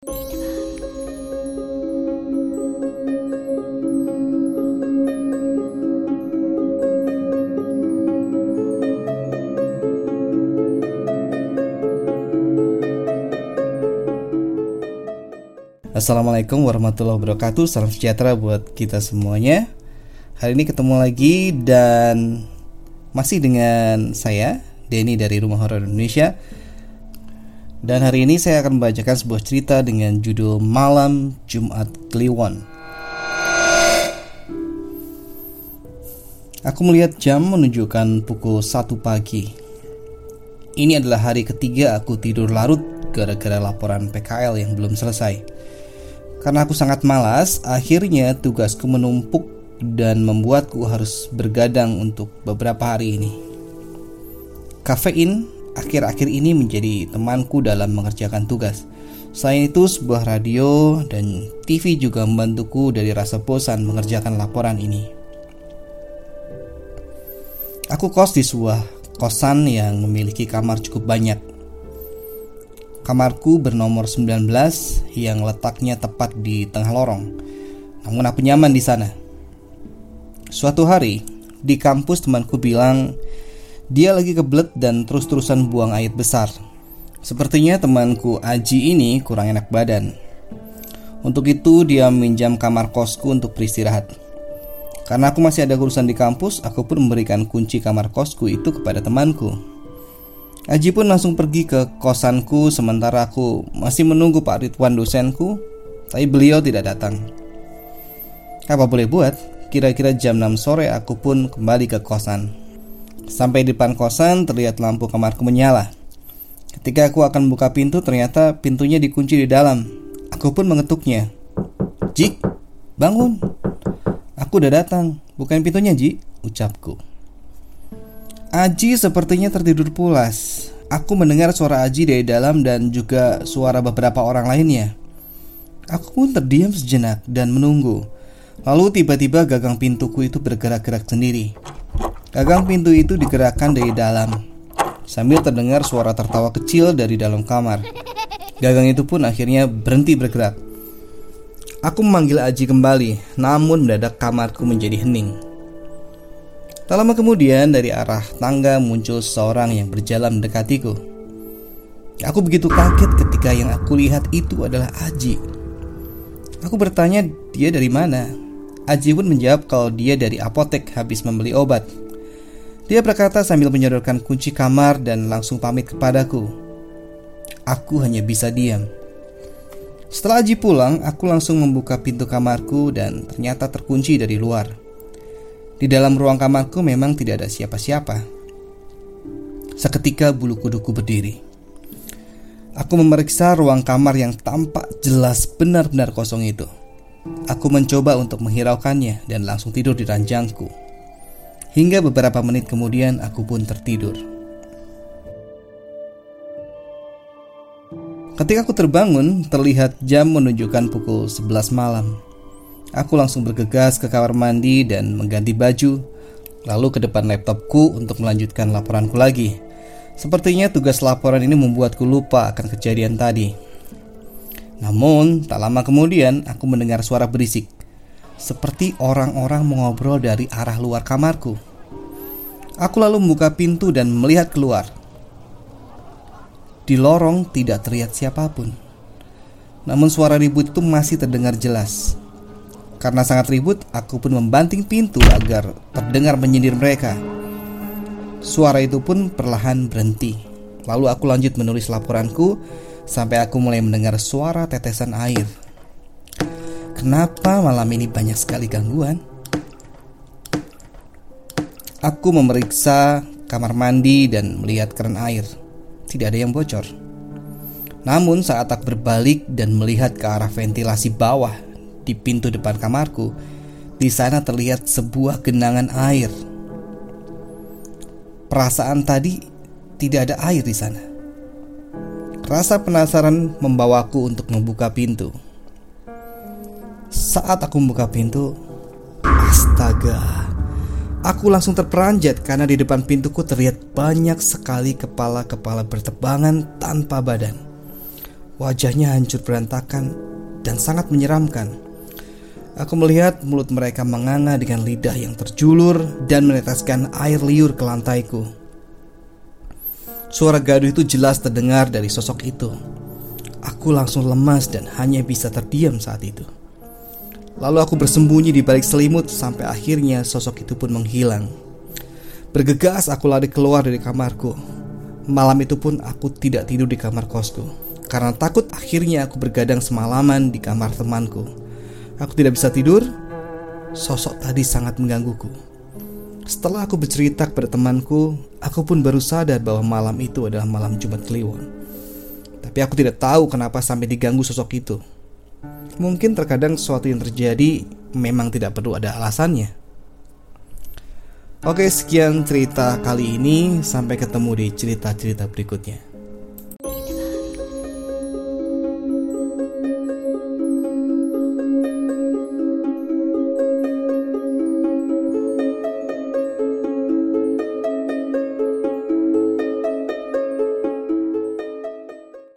Assalamualaikum warahmatullahi wabarakatuh. Salam sejahtera buat kita semuanya. Hari ini ketemu lagi dan Masih dengan saya Denny dari Rumah Horor Indonesia Dan hari ini saya akan membacakan sebuah cerita dengan judul Malam Jumat Kliwon. Aku melihat jam menunjukkan pukul 1 pagi. Ini adalah hari ketiga aku tidur larut gara-gara laporan PKL yang belum selesai. Karena aku sangat malas, akhirnya tugasku menumpuk dan membuatku harus bergadang untuk beberapa hari ini. Kafein akhir-akhir ini menjadi temanku dalam mengerjakan tugas. Selain itu, sebuah radio dan TV juga membantuku dari rasa bosan mengerjakan laporan ini. Aku kos di sebuah kosan yang memiliki kamar cukup banyak Kamarku bernomor 19 yang letaknya tepat di tengah lorong. Namun aku nyaman di sana. Suatu hari, di kampus temanku bilang dia lagi kebelet dan terus-terusan buang air besar. Sepertinya temanku Aji ini kurang enak badan. Untuk itu dia meminjam kamar kosku untuk beristirahat. Karena aku masih ada urusan di kampus, aku pun memberikan kunci kamar kosku itu kepada temanku. Aji pun langsung pergi ke kosanku sementara aku masih menunggu Pak Ridwan dosenku, tapi beliau tidak datang. Apa boleh buat? Kira-kira jam 6 sore aku pun kembali ke kosan. Sampai di depan kosan terlihat lampu kamarku menyala. Ketika aku akan buka pintu ternyata pintunya dikunci di dalam. Aku pun mengetuknya. Ji, bangun. Aku udah datang. Bukain pintunya, Ji, ucapku. Aji sepertinya tertidur pulas. Aku mendengar suara Aji dari dalam dan juga suara beberapa orang lainnya. Aku pun terdiam sejenak dan menunggu. Lalu tiba-tiba gagang pintuku itu bergerak-gerak sendiri. Gagang pintu itu digerakkan dari dalam. Sambil terdengar suara tertawa kecil dari dalam kamar. Gagang itu pun akhirnya berhenti bergerak. Aku memanggil Aji kembali, namun mendadak kamarku menjadi hening. Tak lama kemudian dari arah tangga muncul seorang yang berjalan mendekatiku. Aku begitu kaget ketika yang aku lihat itu adalah Aji. Aku bertanya dia dari mana. Aji pun menjawab kalau dia dari apotek habis membeli obat. Dia berkata sambil menyodorkan kunci kamar dan langsung pamit kepadaku. Aku hanya bisa diam. Setelah Aji pulang, aku langsung membuka pintu kamarku dan ternyata terkunci dari luar. Di dalam ruang kamarku memang tidak ada siapa-siapa. Seketika bulu kuduku berdiri. Aku memeriksa ruang kamar yang tampak jelas benar-benar kosong itu. Aku mencoba untuk menghiraukannya dan langsung tidur di ranjangku. Hingga beberapa menit kemudian aku pun tertidur. Ketika aku terbangun, terlihat jam menunjukkan pukul 11 malam. Aku langsung bergegas ke kamar mandi dan mengganti baju, lalu ke depan laptopku untuk melanjutkan laporanku lagi. Sepertinya tugas laporan ini membuatku lupa akan kejadian tadi. Namun, tak lama kemudian aku mendengar suara berisik, seperti orang-orang mengobrol dari arah luar kamarku. Aku lalu membuka pintu dan melihat keluar. Di lorong tidak terlihat siapa pun. Namun suara ribut itu masih terdengar jelas. Karena sangat ribut, aku pun membanting pintu agar terdengar menyindir mereka. Suara itu pun perlahan berhenti. Lalu aku lanjut menulis laporanku sampai aku mulai mendengar suara tetesan air. Kenapa malam ini banyak sekali gangguan? Aku memeriksa kamar mandi dan melihat keran air. Tidak ada yang bocor. Namun saat aku berbalik dan melihat ke arah ventilasi bawah di pintu depan kamarku, di sana terlihat sebuah genangan air. Perasaan tadi tidak ada air di sana. Rasa penasaran membawaku untuk membuka pintu. Saat aku membuka pintu, astaga, aku langsung terperanjat karena di depan pintuku terlihat banyak sekali kepala-kepala bertebangan tanpa badan. Wajahnya hancur berantakan dan sangat menyeramkan. Aku melihat mulut mereka menganga dengan lidah yang terjulur dan meneteskan air liur ke lantaiku. Suara gaduh itu jelas terdengar dari sosok itu. Aku langsung lemas dan hanya bisa terdiam saat itu. Lalu aku bersembunyi di balik selimut sampai akhirnya sosok itu pun menghilang. Bergegas aku lari keluar dari kamarku. Malam itu pun aku tidak tidur di kamar kosku karena takut akhirnya aku bergadang semalaman di kamar temanku. Aku tidak bisa tidur. Sosok tadi sangat menggangguku. Setelah aku bercerita kepada temanku, aku pun baru sadar bahwa malam itu adalah malam Jumat Kliwon. Tapi aku tidak tahu kenapa sampai diganggu sosok itu. Mungkin terkadang sesuatu yang terjadi memang tidak perlu ada alasannya. Oke, sekian cerita kali ini. Sampai ketemu di cerita-cerita berikutnya.